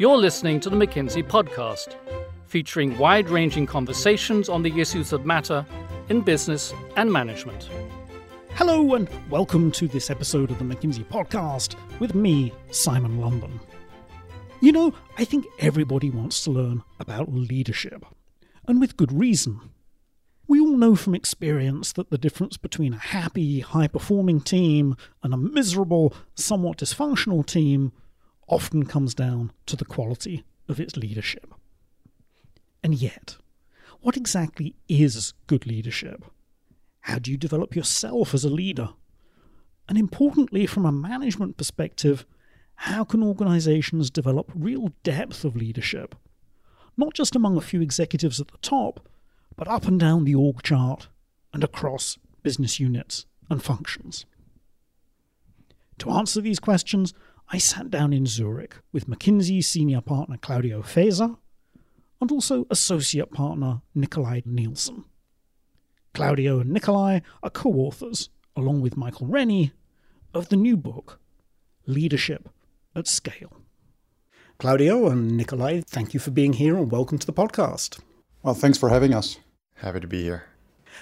You're listening to the McKinsey podcast, featuring wide ranging conversations on the issues that matter in business and management. Hello, and welcome to this episode of the McKinsey podcast with me, Simon London. You know, I think everybody wants to learn about leadership, and with good reason. We all know from experience that the difference between a happy, high performing team and a miserable, somewhat dysfunctional team often comes down to the quality of its leadership. And yet, what exactly is good leadership? How do you develop yourself as a leader? And importantly, from a management perspective, how can organizations develop real depth of leadership? Not just among a few executives at the top, but up and down the org chart and across business units and functions. To answer these questions, I sat down in Zurich with McKinsey senior partner Claudio Feser and also associate partner Nikolai Nielsen. Claudio and Nikolai are co authors, along with Michael Rennie, of the new book, Leadership at Scale. Claudio and Nikolai, thank you for being here and welcome to the podcast. Well, thanks for having us. Happy to be here.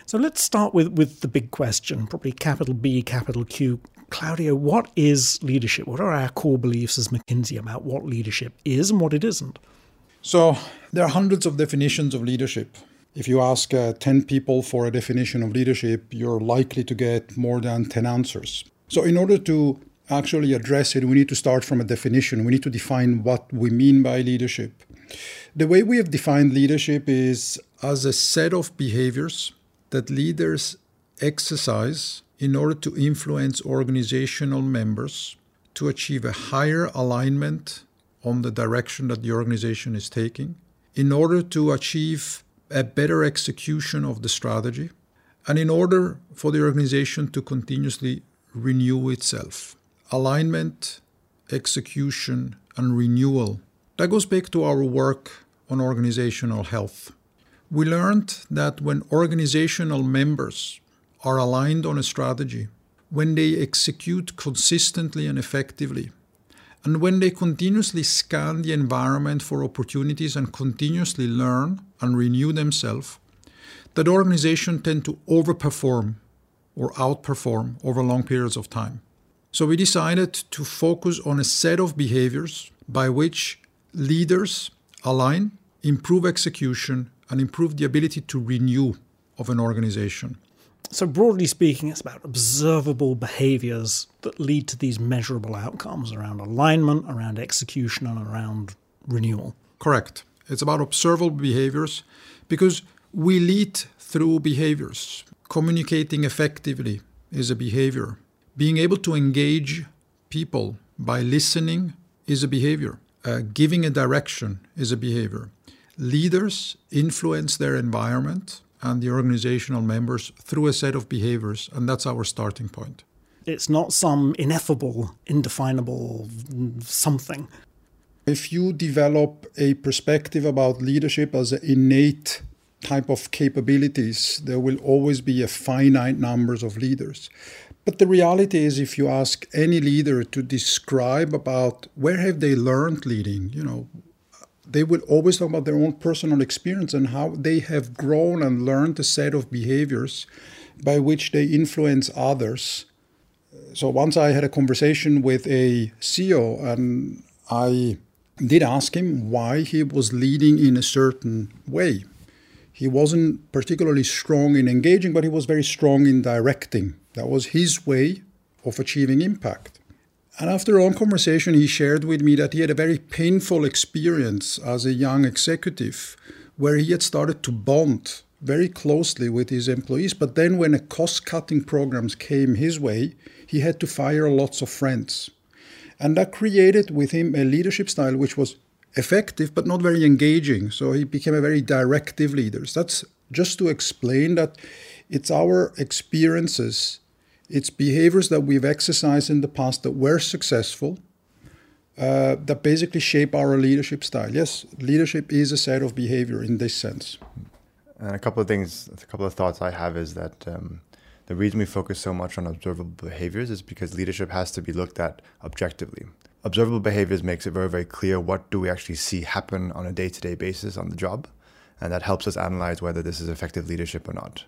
So let's start with, with the big question, probably capital B, capital Q. Claudio, what is leadership? What are our core beliefs as McKinsey about what leadership is and what it isn't? So, there are hundreds of definitions of leadership. If you ask uh, 10 people for a definition of leadership, you're likely to get more than 10 answers. So, in order to actually address it, we need to start from a definition. We need to define what we mean by leadership. The way we have defined leadership is as a set of behaviors that leaders exercise in order to influence organizational members to achieve a higher alignment on the direction that the organization is taking, in order to achieve a better execution of the strategy, and in order for the organization to continuously renew itself. Alignment, execution, and renewal. That goes back to our work on organizational health. We learned that when organizational members are aligned on a strategy, when they execute consistently and effectively, and when they continuously scan the environment for opportunities and continuously learn and renew themselves, that organizations tend to overperform or outperform over long periods of time. So we decided to focus on a set of behaviors by which leaders align, improve execution, and improve the ability to renew of an organization. So, broadly speaking, it's about observable behaviors that lead to these measurable outcomes around alignment, around execution, and around renewal. Correct. It's about observable behaviors because we lead through behaviors. Communicating effectively is a behavior. Being able to engage people by listening is a behavior. Uh, giving a direction is a behavior. Leaders influence their environment and the organizational members through a set of behaviors, and that's our starting point. It's not some ineffable, indefinable something. If you develop a perspective about leadership as an innate type of capabilities, there will always be a finite numbers of leaders. But the reality is, if you ask any leader to describe about where have they learned leading, you know, they will always talk about their own personal experience and how they have grown and learned a set of behaviors by which they influence others. So once I had a conversation with a CEO and I did ask him why he was leading in a certain way. He wasn't particularly strong in engaging, but he was very strong in directing. That was his way of achieving impact. And after a long conversation, he shared with me that he had a very painful experience as a young executive where he had started to bond very closely with his employees. But then, when a cost cutting programs came his way, he had to fire lots of friends. And that created with him a leadership style which was effective but not very engaging. So he became a very directive leader. So that's just to explain that it's our experiences it's behaviors that we've exercised in the past that were successful uh, that basically shape our leadership style. Yes, leadership is a set of behavior in this sense. And a couple of things, a couple of thoughts I have is that um, the reason we focus so much on observable behaviors is because leadership has to be looked at objectively. observable behaviors makes it very, very clear what do we actually see happen on a day-to-day basis on the job. And that helps us analyze whether this is effective leadership or not.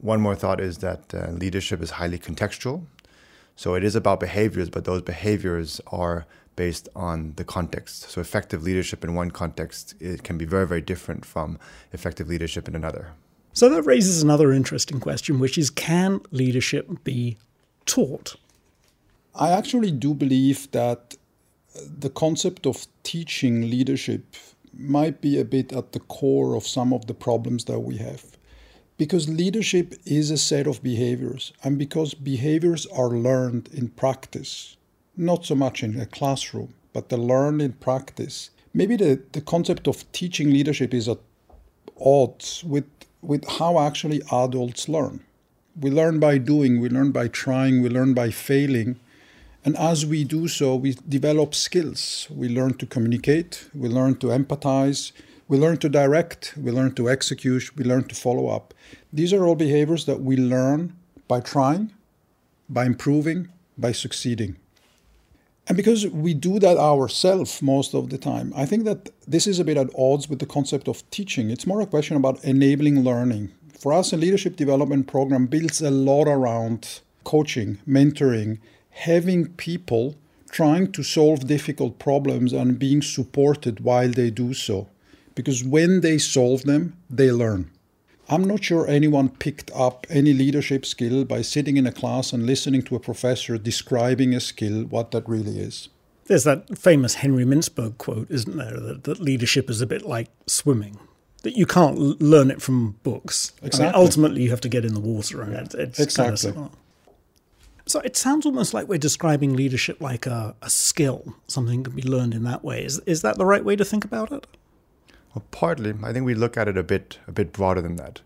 One more thought is that uh, leadership is highly contextual. So it is about behaviors, but those behaviors are based on the context. So effective leadership in one context it can be very, very different from effective leadership in another. So that raises another interesting question, which is can leadership be taught? I actually do believe that the concept of teaching leadership might be a bit at the core of some of the problems that we have. Because leadership is a set of behaviors, and because behaviors are learned in practice, not so much in a classroom, but they're learned in practice. Maybe the, the concept of teaching leadership is at odds with, with how actually adults learn. We learn by doing, we learn by trying, we learn by failing. And as we do so, we develop skills. We learn to communicate, we learn to empathize, we learn to direct, we learn to execute, we learn to follow up. These are all behaviors that we learn by trying, by improving, by succeeding. And because we do that ourselves most of the time, I think that this is a bit at odds with the concept of teaching. It's more a question about enabling learning. For us, a leadership development program builds a lot around coaching, mentoring, having people trying to solve difficult problems and being supported while they do so. Because when they solve them, they learn. I'm not sure anyone picked up any leadership skill by sitting in a class and listening to a professor describing a skill, what that really is. There's that famous Henry Mintzberg quote, isn't there, that, that leadership is a bit like swimming. That you can't learn it from books. Exactly. I mean, ultimately, you have to get in the water, and it, it's kind of Exactly. So it sounds almost like we're describing leadership like a, a skill, something can be learned in that way. Is, is that the right way to think about it? Well, partly, I think we look at it a bit a bit broader than that.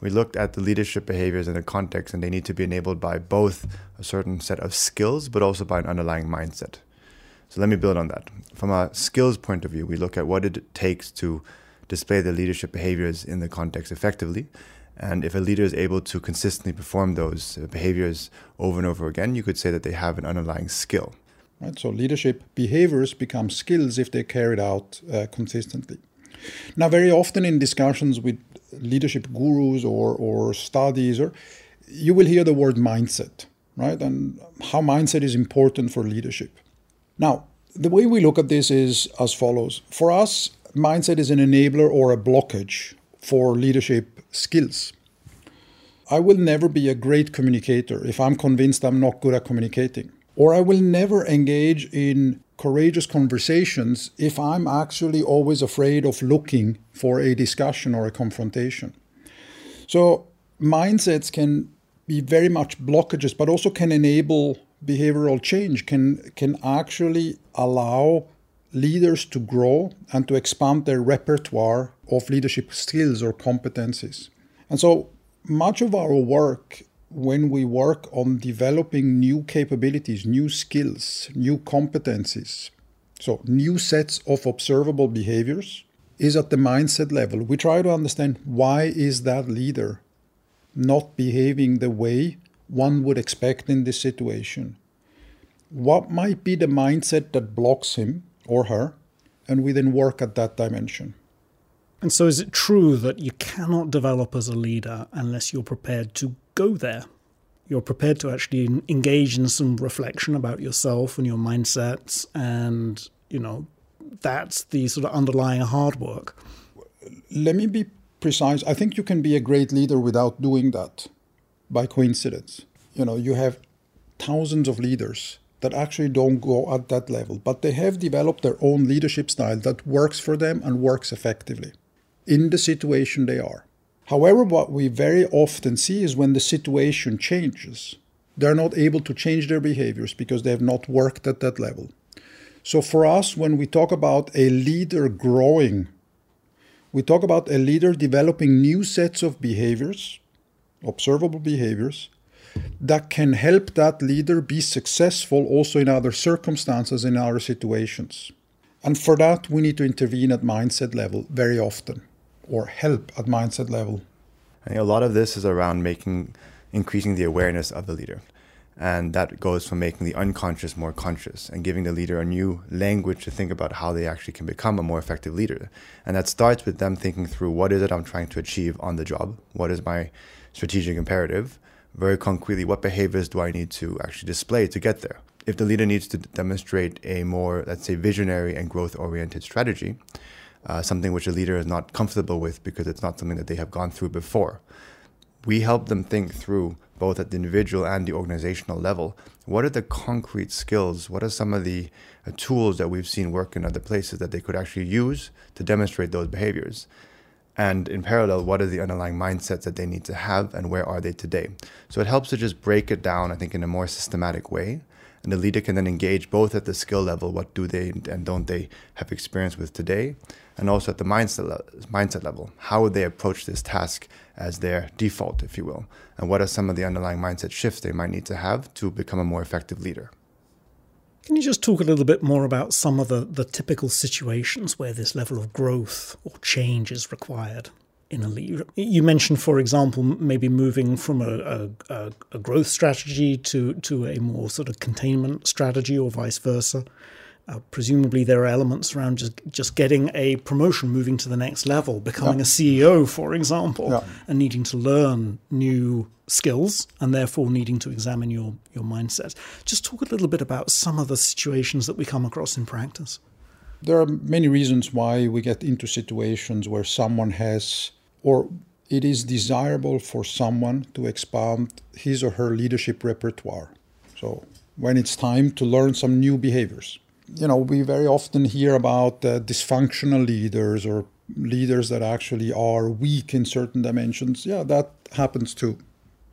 We looked at the leadership behaviors in the context, and they need to be enabled by both a certain set of skills, but also by an underlying mindset. So let me build on that. From a skills point of view, we look at what it takes to display the leadership behaviors in the context effectively. And if a leader is able to consistently perform those uh, behaviors over and over again, you could say that they have an underlying skill. Right? So leadership behaviors become skills if they're carried out uh, consistently. Now, very often in discussions with leadership gurus or, or studies, or you will hear the word mindset, right? And how mindset is important for leadership. Now, the way we look at this is as follows. For us, mindset is an enabler or a blockage for leadership skills. I will never be a great communicator if I'm convinced I'm not good at communicating. Or I will never engage in courageous conversations if I'm actually always afraid of looking for a discussion or a confrontation. So, mindsets can be very much blockages, but also can enable behavioral change, can, can actually allow leaders to grow and to expand their repertoire of leadership skills or competencies. And so much of our work when we work on developing new capabilities, new skills, new competencies, so new sets of observable behaviors, is at the mindset level. We try to understand why is that leader not behaving the way one would expect in this situation? What might be the mindset that blocks him or her? And we then work at that dimension. And so, is it true that you cannot develop as a leader unless you're prepared to go there? You're prepared to actually engage in some reflection about yourself and your mindsets, and you know that's the sort of underlying hard work. Let me be precise. I think you can be a great leader without doing that by coincidence. You know, you have thousands of leaders that actually don't go at that level, but they have developed their own leadership style that works for them and works effectively in the situation they are. However, what we very often see is when the situation changes, they're not able to change their behaviors because they have not worked at that level. So, for us, when we talk about a leader growing, we talk about a leader developing new sets of behaviors, observable behaviors, that can help that leader be successful also in other circumstances, in other situations. And for that, we need to intervene at mindset level very often or help at mindset level. I think a lot of this is around making increasing the awareness of the leader. And that goes from making the unconscious more conscious and giving the leader a new language to think about how they actually can become a more effective leader. And that starts with them thinking through what is it I'm trying to achieve on the job? What is my strategic imperative? Very concretely, what behaviors do I need to actually display to get there? If the leader needs to demonstrate a more, let's say, visionary and growth oriented strategy, uh, something which a leader is not comfortable with because it's not something that they have gone through before. We help them think through both at the individual and the organizational level. What are the concrete skills? What are some of the uh, tools that we've seen work in other places that they could actually use to demonstrate those behaviors? And in parallel, what are the underlying mindsets that they need to have and where are they today? So it helps to just break it down, I think, in a more systematic way. And the leader can then engage both at the skill level, what do they and don't they have experience with today, and also at the mindset, le- mindset level. How would they approach this task as their default, if you will? And what are some of the underlying mindset shifts they might need to have to become a more effective leader? Can you just talk a little bit more about some of the, the typical situations where this level of growth or change is required? In a. You mentioned, for example, maybe moving from a, a, a, growth strategy to, to a more sort of containment strategy or vice versa. Uh, presumably, there are elements around just just getting a promotion, moving to the next level, becoming yeah. a CEO, for example, yeah. and needing to learn new skills and therefore needing to examine your your mindset. Just talk a little bit about some of the situations that we come across in practice. There are many reasons why we get into situations where someone has or it is desirable for someone to expand his or her leadership repertoire. So when it's time to learn some new behaviors you know, we very often hear about uh, dysfunctional leaders or leaders that actually are weak in certain dimensions. Yeah, that happens too.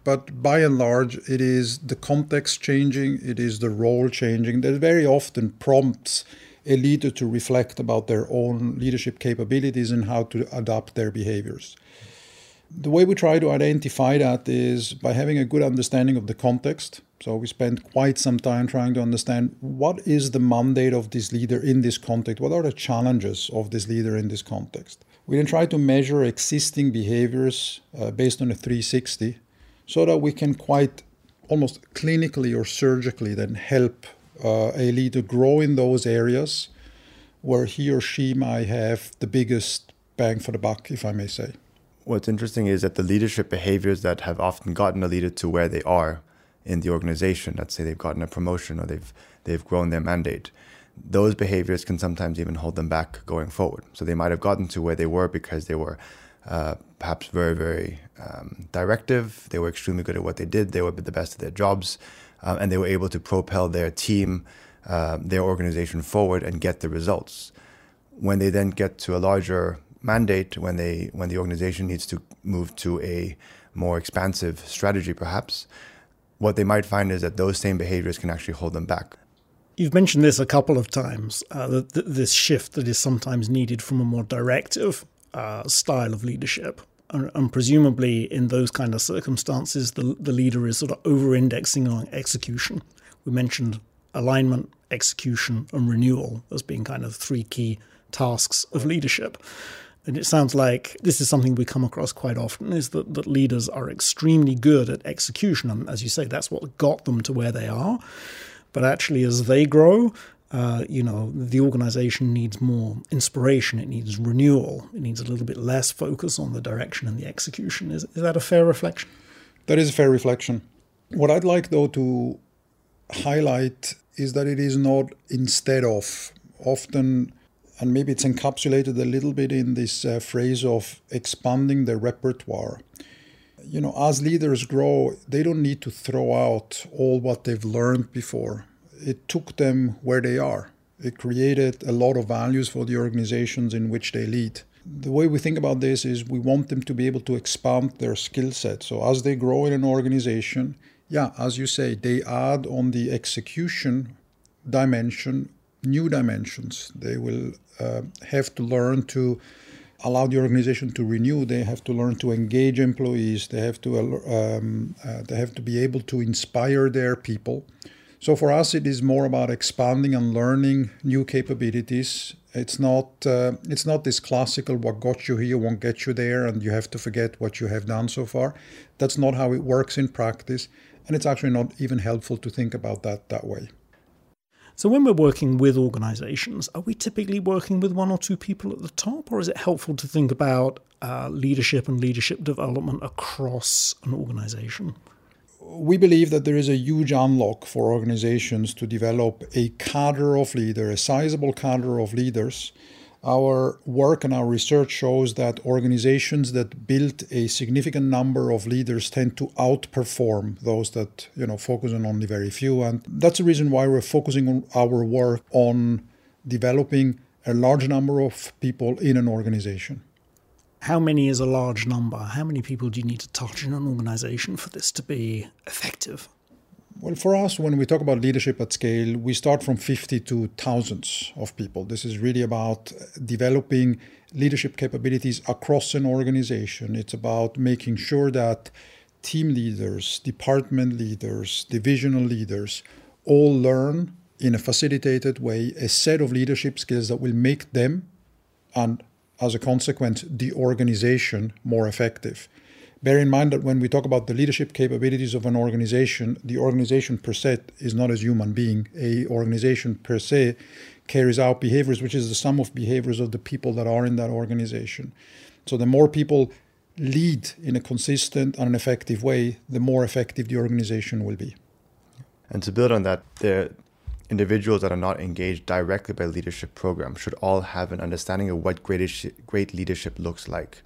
But by and large, it is the context changing, it is the role changing that very often prompts a leader to reflect about their own leadership capabilities and how to adapt their behaviors. The way we try to identify that is by having a good understanding of the context. So we spend quite some time trying to understand what is the mandate of this leader in this context? What are the challenges of this leader in this context? We then try to measure existing behaviors uh, based on a 360 so that we can quite almost clinically or surgically then help a leader grow in those areas where he or she might have the biggest bang for the buck, if I may say what's interesting is that the leadership behaviors that have often gotten a leader to where they are in the organization, let's say they've gotten a promotion or they've they've grown their mandate, those behaviors can sometimes even hold them back going forward. So they might have gotten to where they were because they were uh, perhaps very, very um, directive. They were extremely good at what they did. They were the best at their jobs, uh, and they were able to propel their team, uh, their organization forward and get the results. When they then get to a larger mandate when they when the organization needs to move to a more expansive strategy perhaps what they might find is that those same behaviors can actually hold them back You've mentioned this a couple of times, uh, this shift that is sometimes needed from a more directive uh, style of leadership. And, presumably, in those kind of circumstances, the, the leader is sort of over indexing on execution. We mentioned alignment, execution, and renewal as being kind of three key tasks of leadership. And it sounds like this is something we come across quite often is that, that leaders are extremely good at execution. And as you say, that's what got them to where they are. But actually, as they grow, uh, you know, the organization needs more inspiration, it needs renewal, it needs a little bit less focus on the direction and the execution. Is, is that a fair reflection? That is a fair reflection. What I'd like, though, to highlight is that it is not instead of. Often and maybe it's encapsulated a little bit in this uh, phrase of expanding the repertoire. You know, as leaders grow, they don't need to throw out all what they've learned before. It took them where they are. It created a lot of values for the organizations in which they lead. The way we think about this is we want them to be able to expand their skill set. So as they grow in an organization, yeah, as you say, they add on the execution dimension new dimensions. They will uh, have to learn to allow the organization to renew. They have to learn to engage employees. They have to um, uh, they have to be able to inspire their people. So for us, it is more about expanding and learning new capabilities. It's not uh, it's not this classical what got you here won't get you there, and you have to forget what you have done so far. That's not how it works in practice, and it's actually not even helpful to think about that that way. So, when we're working with organizations, are we typically working with one or two people at the top, or is it helpful to think about uh, leadership and leadership development across an organization? We believe that there is a huge unlock for organizations to develop a cadre of leaders, a sizable cadre of leaders. Our work and our research shows that organizations that build a significant number of leaders tend to outperform those that you know focus on only very few. And that's the reason why we're focusing on our work on developing a large number of people in an organization how many is a large number how many people do you need to touch in an organization for this to be effective well, for us, when we talk about leadership at scale, we start from 50 to thousands of people. This is really about developing leadership capabilities across an organization. It's about making sure that team leaders, department leaders, divisional leaders all learn in a facilitated way a set of leadership skills that will make them and as a consequence the organization more effective. Bear in mind that when we talk about the leadership capabilities of an organization, the organization per se is not as human being. A organization per se carries out behaviors, which is the sum of behaviors of the people that are in that organization. So the more people lead in a consistent and an effective way, the more effective the organization will be. And to build on that, the individuals that are not engaged directly by leadership programs should all have an understanding of what great, great leadership looks like.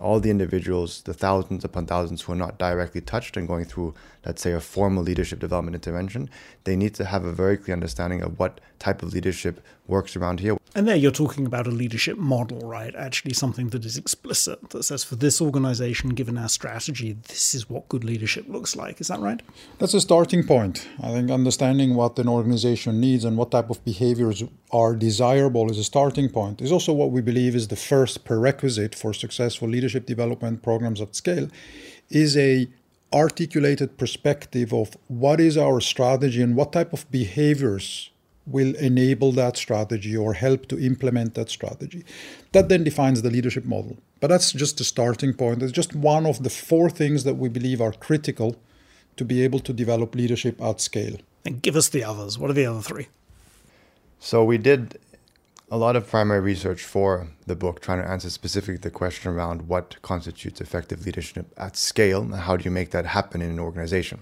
All the individuals, the thousands upon thousands who are not directly touched and going through, let's say, a formal leadership development intervention, they need to have a very clear understanding of what type of leadership works around here. And there you're talking about a leadership model, right? Actually, something that is explicit that says for this organization, given our strategy, this is what good leadership looks like. Is that right? That's a starting point. I think understanding what an organization needs and what type of behaviors are desirable is a starting point. Is also what we believe is the first prerequisite for successful leadership development programs at scale is a articulated perspective of what is our strategy and what type of behaviors will enable that strategy or help to implement that strategy. That then defines the leadership model. But that's just a starting point. It's just one of the four things that we believe are critical to be able to develop leadership at scale. And give us the others. What are the other three? So we did a lot of primary research for the book, trying to answer specifically the question around what constitutes effective leadership at scale and how do you make that happen in an organization.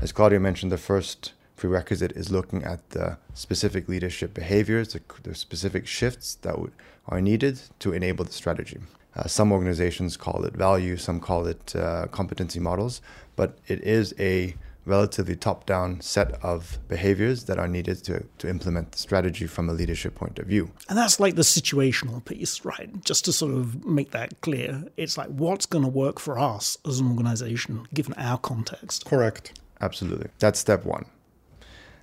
As Claudio mentioned, the first prerequisite is looking at the specific leadership behaviors, the, the specific shifts that would, are needed to enable the strategy. Uh, some organizations call it value, some call it uh, competency models, but it is a relatively top down set of behaviors that are needed to, to implement the strategy from a leadership point of view. And that's like the situational piece, right? Just to sort of make that clear, it's like what's going to work for us as an organization given our context. Correct. Absolutely. That's step one.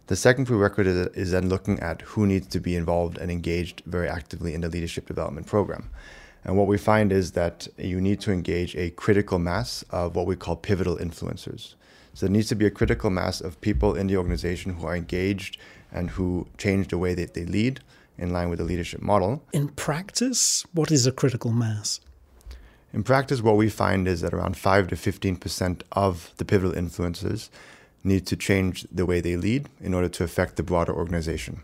The second prerequisite is then looking at who needs to be involved and engaged very actively in the leadership development program. And what we find is that you need to engage a critical mass of what we call pivotal influencers. So there needs to be a critical mass of people in the organization who are engaged and who change the way that they lead in line with the leadership model. In practice, what is a critical mass? In practice, what we find is that around 5 to 15% of the pivotal influencers need to change the way they lead in order to affect the broader organization.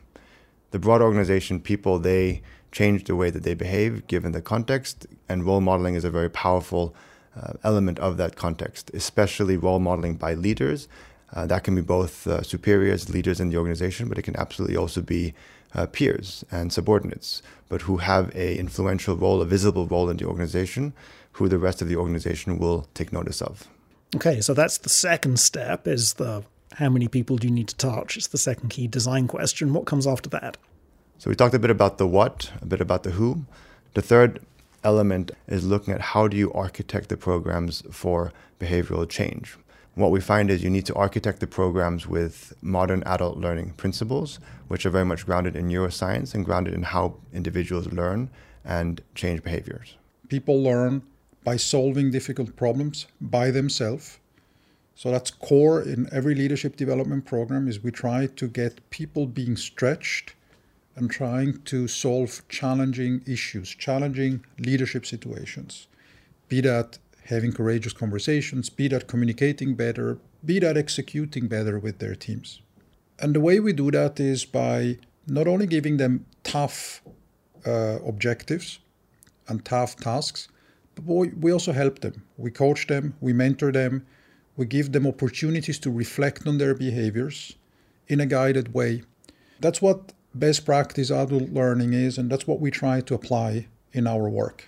The broader organization, people, they change the way that they behave given the context, and role modeling is a very powerful uh, element of that context, especially role modeling by leaders. Uh, that can be both uh, superiors, leaders in the organization, but it can absolutely also be uh, peers and subordinates, but who have a influential role, a visible role in the organization, who the rest of the organization will take notice of. Okay, so that's the second step is the how many people do you need to touch? It's the second key design question. What comes after that? So we talked a bit about the what, a bit about the who. The third element is looking at how do you architect the programs for behavioral change. What we find is you need to architect the programs with modern adult learning principles, which are very much grounded in neuroscience and grounded in how individuals learn and change behaviors. People learn by solving difficult problems by themselves. So that's core in every leadership development program is we try to get people being stretched and trying to solve challenging issues, challenging leadership situations. Be that having courageous conversations, be that communicating better, be that executing better with their teams. And the way we do that is by not only giving them tough uh, objectives and tough tasks, but we, we also help them. We coach them, we mentor them, we give them opportunities to reflect on their behaviors in a guided way. That's what best practice adult learning is, and that's what we try to apply in our work.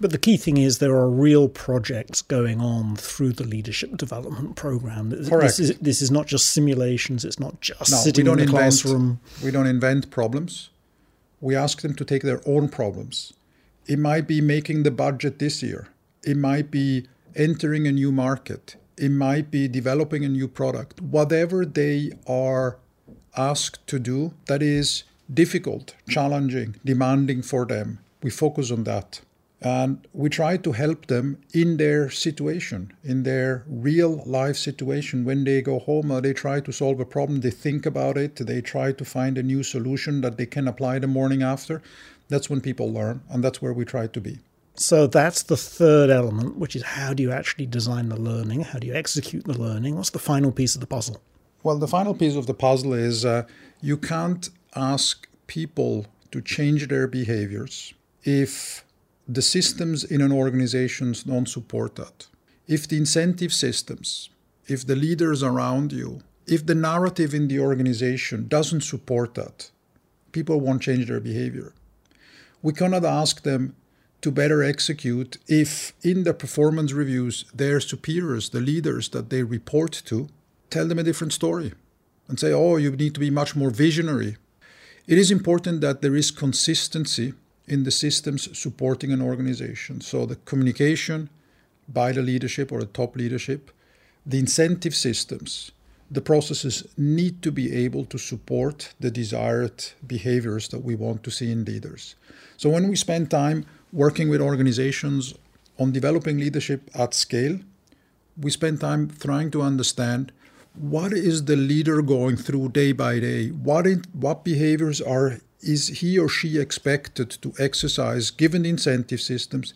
But the key thing is there are real projects going on through the leadership development program. Correct. This is, this is not just simulations. It's not just no, sitting in the invent, classroom. We don't invent problems. We ask them to take their own problems. It might be making the budget this year. It might be entering a new market. It might be developing a new product. Whatever they are asked to do that is difficult, challenging, demanding for them, we focus on that. And we try to help them in their situation, in their real life situation. When they go home, uh, they try to solve a problem, they think about it, they try to find a new solution that they can apply the morning after. That's when people learn, and that's where we try to be. So that's the third element, which is how do you actually design the learning? How do you execute the learning? What's the final piece of the puzzle? Well, the final piece of the puzzle is uh, you can't ask people to change their behaviors if the systems in an organization don't support that. If the incentive systems, if the leaders around you, if the narrative in the organization doesn't support that, people won't change their behavior. We cannot ask them to better execute if in the performance reviews their superiors, the leaders that they report to, tell them a different story and say, oh, you need to be much more visionary. It is important that there is consistency in the systems supporting an organization. So the communication by the leadership or the top leadership, the incentive systems, the processes need to be able to support the desired behaviors that we want to see in leaders. So when we spend time working with organizations on developing leadership at scale, we spend time trying to understand what is the leader going through day by day? What in, what behaviors are is he or she expected to exercise given the incentive systems,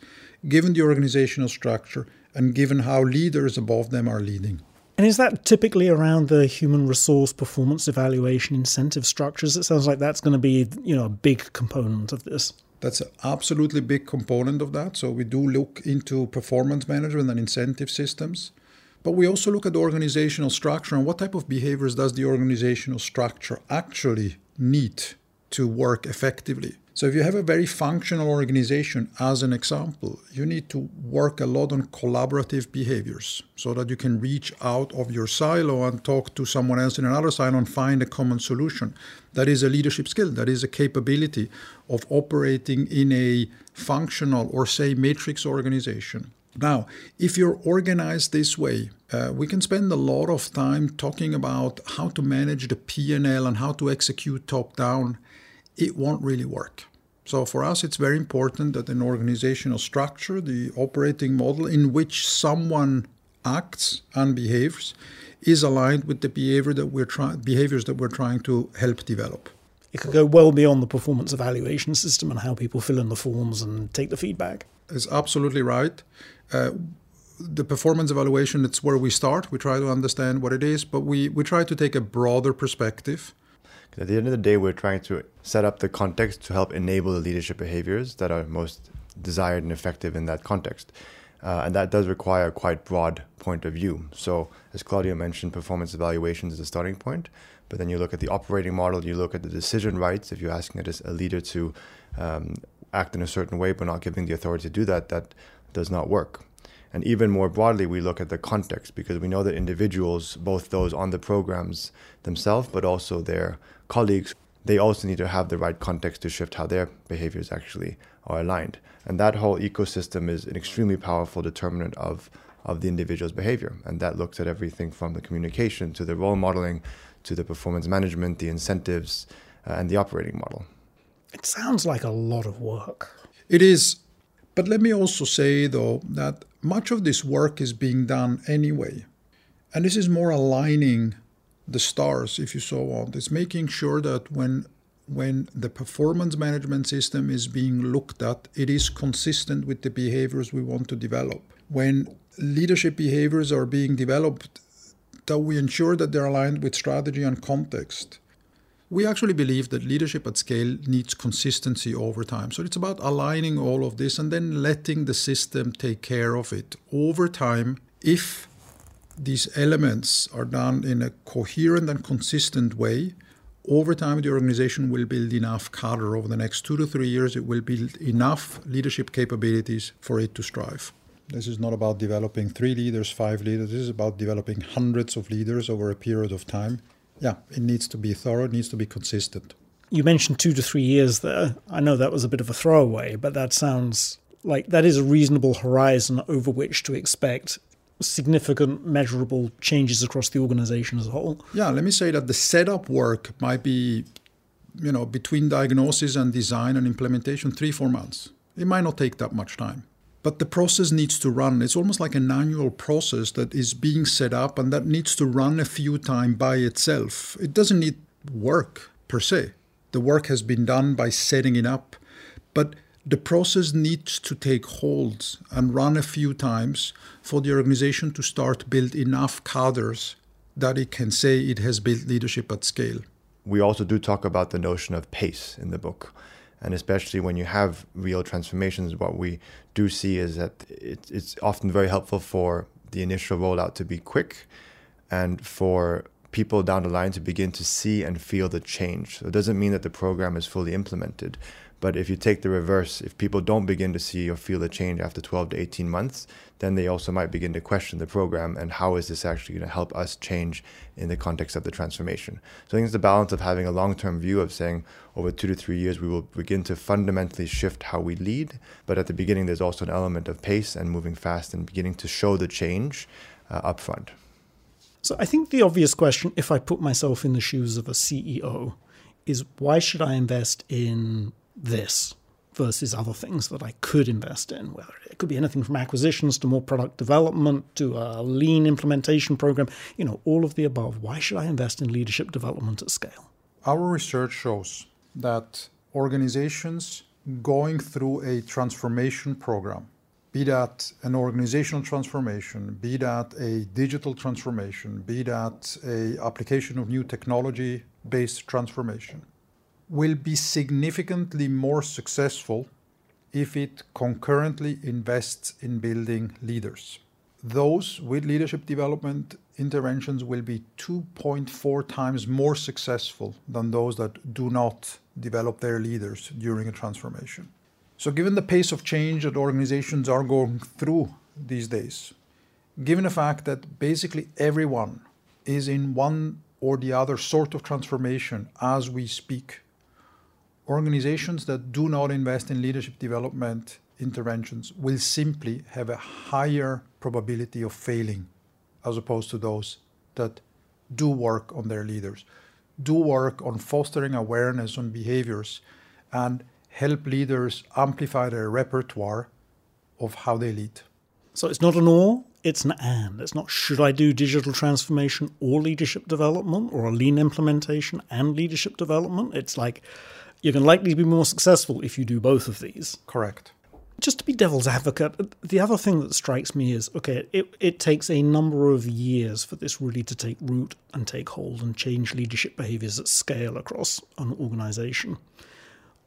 given the organizational structure, and given how leaders above them are leading? And is that typically around the human resource performance evaluation incentive structures? It sounds like that's going to be, you know, a big component of this. That's an absolutely big component of that. So we do look into performance management and incentive systems. But we also look at the organizational structure and what type of behaviors does the organizational structure actually need to work effectively. So if you have a very functional organization, as an example, you need to work a lot on collaborative behaviors so that you can reach out of your silo and talk to someone else in another silo and find a common solution. That is a leadership skill. That is a capability of operating in a functional or say matrix organization. Now, if you're organized this way, uh, we can spend a lot of time talking about how to manage the P&L and how to execute top down it won't really work. So for us, it's very important that an organizational structure, the operating model in which someone acts and behaves, is aligned with the behavior that we're trying behaviors that we're trying to help develop. It could go well beyond the performance evaluation system and how people fill in the forms and take the feedback. It's absolutely right. The performance evaluation, it's where we start. We try to understand what it is, but we, we try to take a broader perspective at the end of the day, we're trying to set up the context to help enable the leadership behaviors that are most desired and effective in that context. Uh, and that does require a quite broad point of view. So, as claudio mentioned, performance evaluations is a starting point. But then you look at the operating model, you look at the decision rights. If you're asking a leader to um, act in a certain way but not giving the authority to do that, that does not work. And even more broadly, we look at the context because we know that individuals, both those on the programs themselves, but also their colleagues, they also need to have the right context to shift how their behaviors actually are aligned. And that whole ecosystem is an extremely powerful determinant of, of the individual's behavior. And that looks at everything from the communication to the role modeling to the performance management, the incentives, uh, and the operating model. It sounds like a lot of work. It is. But let me also say, though, that much of this work is being done anyway. And this is more aligning the stars, if you so want. It's making sure that when when the performance management system is being looked at, it is consistent with the behaviors we want to develop. When leadership behaviors are being developed, that we ensure that they're aligned with strategy and context. We actually believe that leadership at scale needs consistency over time. So it's about aligning all of this and then letting the system take care of it. Over time if these elements are done in a coherent and consistent way, over time the organization will build enough cadre. Over the next two to three years it will build enough leadership capabilities for it to strive. This is not about developing three leaders five leaders. This is about developing hundreds of leaders over a period of time yeah it needs to be thorough it needs to be consistent you mentioned two to three years there i know that was a bit of a throwaway but that sounds like that is a reasonable horizon over which to expect significant measurable changes across the organization as a whole? Yeah, let me say that the setup work might be, you know, between diagnosis and design and implementation, three, four months. It might not take that much time. But the process needs to run. It's almost like an annual process that is being set up and that needs to run a few times by itself. It doesn't need work per se. The work has been done by setting it up. But the process needs to take hold and run a few times for the organization to start build enough cadres that it can say it has built leadership at scale. We also do talk about the notion of pace in the book. And especially when you have real transformations, what we do see is that it's often very helpful for the initial rollout to be quick and for people down the line to begin to see and feel the change. So it doesn't mean that the program is fully implemented, but if you take the reverse, if people don't begin to see or feel a change after 12 to 18 months, then they also might begin to question the program and how is this actually going to help us change in the context of the transformation. So I think it's the balance of having a long term view of saying over two to three years, we will begin to fundamentally shift how we lead. But at the beginning, there's also an element of pace and moving fast and beginning to show the change uh, upfront. So I think the obvious question, if I put myself in the shoes of a CEO, is why should I invest in this versus other things that I could invest in, whether it could be anything from acquisitions to more product development to a lean implementation program, you know, all of the above. Why should I invest in leadership development at scale? Our research shows that organizations going through a transformation program, be that an organizational transformation, be that a digital transformation, be that a application of new technology based transformation, will be significantly more successful if it concurrently invests in building leaders. Those with leadership development interventions will be 2.4 times more successful than those that do not develop their leaders during a transformation. So, given the pace of change that organizations are going through these days, given the fact that basically everyone is in one or the other sort of transformation as we speak, organizations that do not invest in leadership development interventions will simply have a higher probability of failing as opposed to those that do work on their leaders, do work on fostering awareness on behaviors, and help leaders amplify their repertoire of how they lead. So it's not an or, it's an and. It's not should I do digital transformation or leadership development or a lean implementation and leadership development. It's like you can likely be more successful if you do both of these. Correct. Just to be devil's advocate, the other thing that strikes me is okay, it, it takes a number of years for this really to take root and take hold and change leadership behaviors at scale across an organization.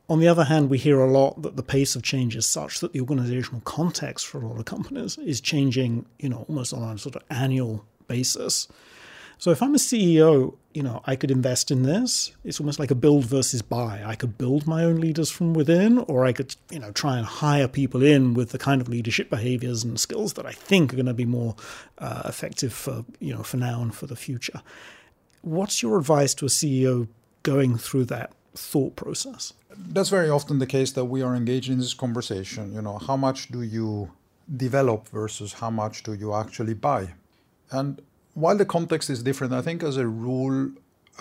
On the other hand, we hear a lot that the pace of change is such that the organizational context for a lot of companies is changing, you know, almost on a sort of annual basis. So if I'm a CEO, you know, I could invest in this. It's almost like a build versus buy. I could build my own leaders from within, or I could, you know, try and hire people in with the kind of leadership behaviors and skills that I think are going to be more uh, effective for, you know, for now and for the future. What's your advice to a CEO going through that thought process? That's very often the case that we are engaged in this conversation. You know, how much do you develop versus how much do you actually buy? And while the context is different, I think as a rule,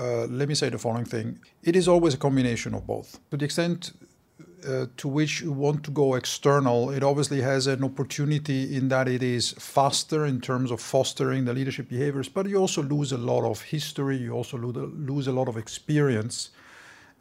uh, let me say the following thing it is always a combination of both. To the extent uh, to which you want to go external, it obviously has an opportunity in that it is faster in terms of fostering the leadership behaviors, but you also lose a lot of history, you also lose a lot of experience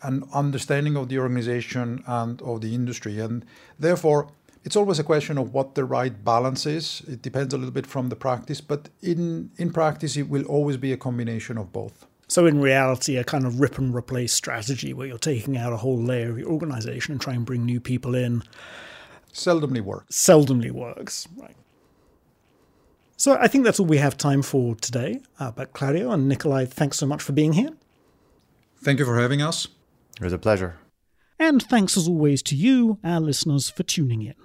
and understanding of the organization and of the industry. And therefore, it's always a question of what the right balance is. It depends a little bit from the practice, but in, in practice, it will always be a combination of both. So, in reality, a kind of rip and replace strategy where you're taking out a whole layer of your organization and trying to bring new people in seldomly works. Seldomly works, right. So, I think that's all we have time for today. Uh, but, Claudio and Nikolai, thanks so much for being here. Thank you for having us. It was a pleasure. And thanks as always to you, our listeners, for tuning in.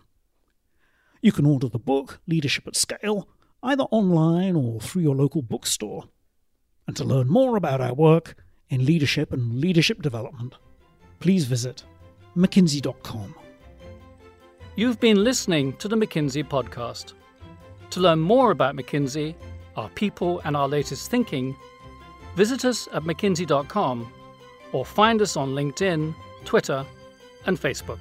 You can order the book, Leadership at Scale, either online or through your local bookstore. And to learn more about our work in leadership and leadership development, please visit mckinsey.com. You've been listening to the McKinsey podcast. To learn more about McKinsey, our people, and our latest thinking, visit us at mckinsey.com or find us on LinkedIn, Twitter, and Facebook.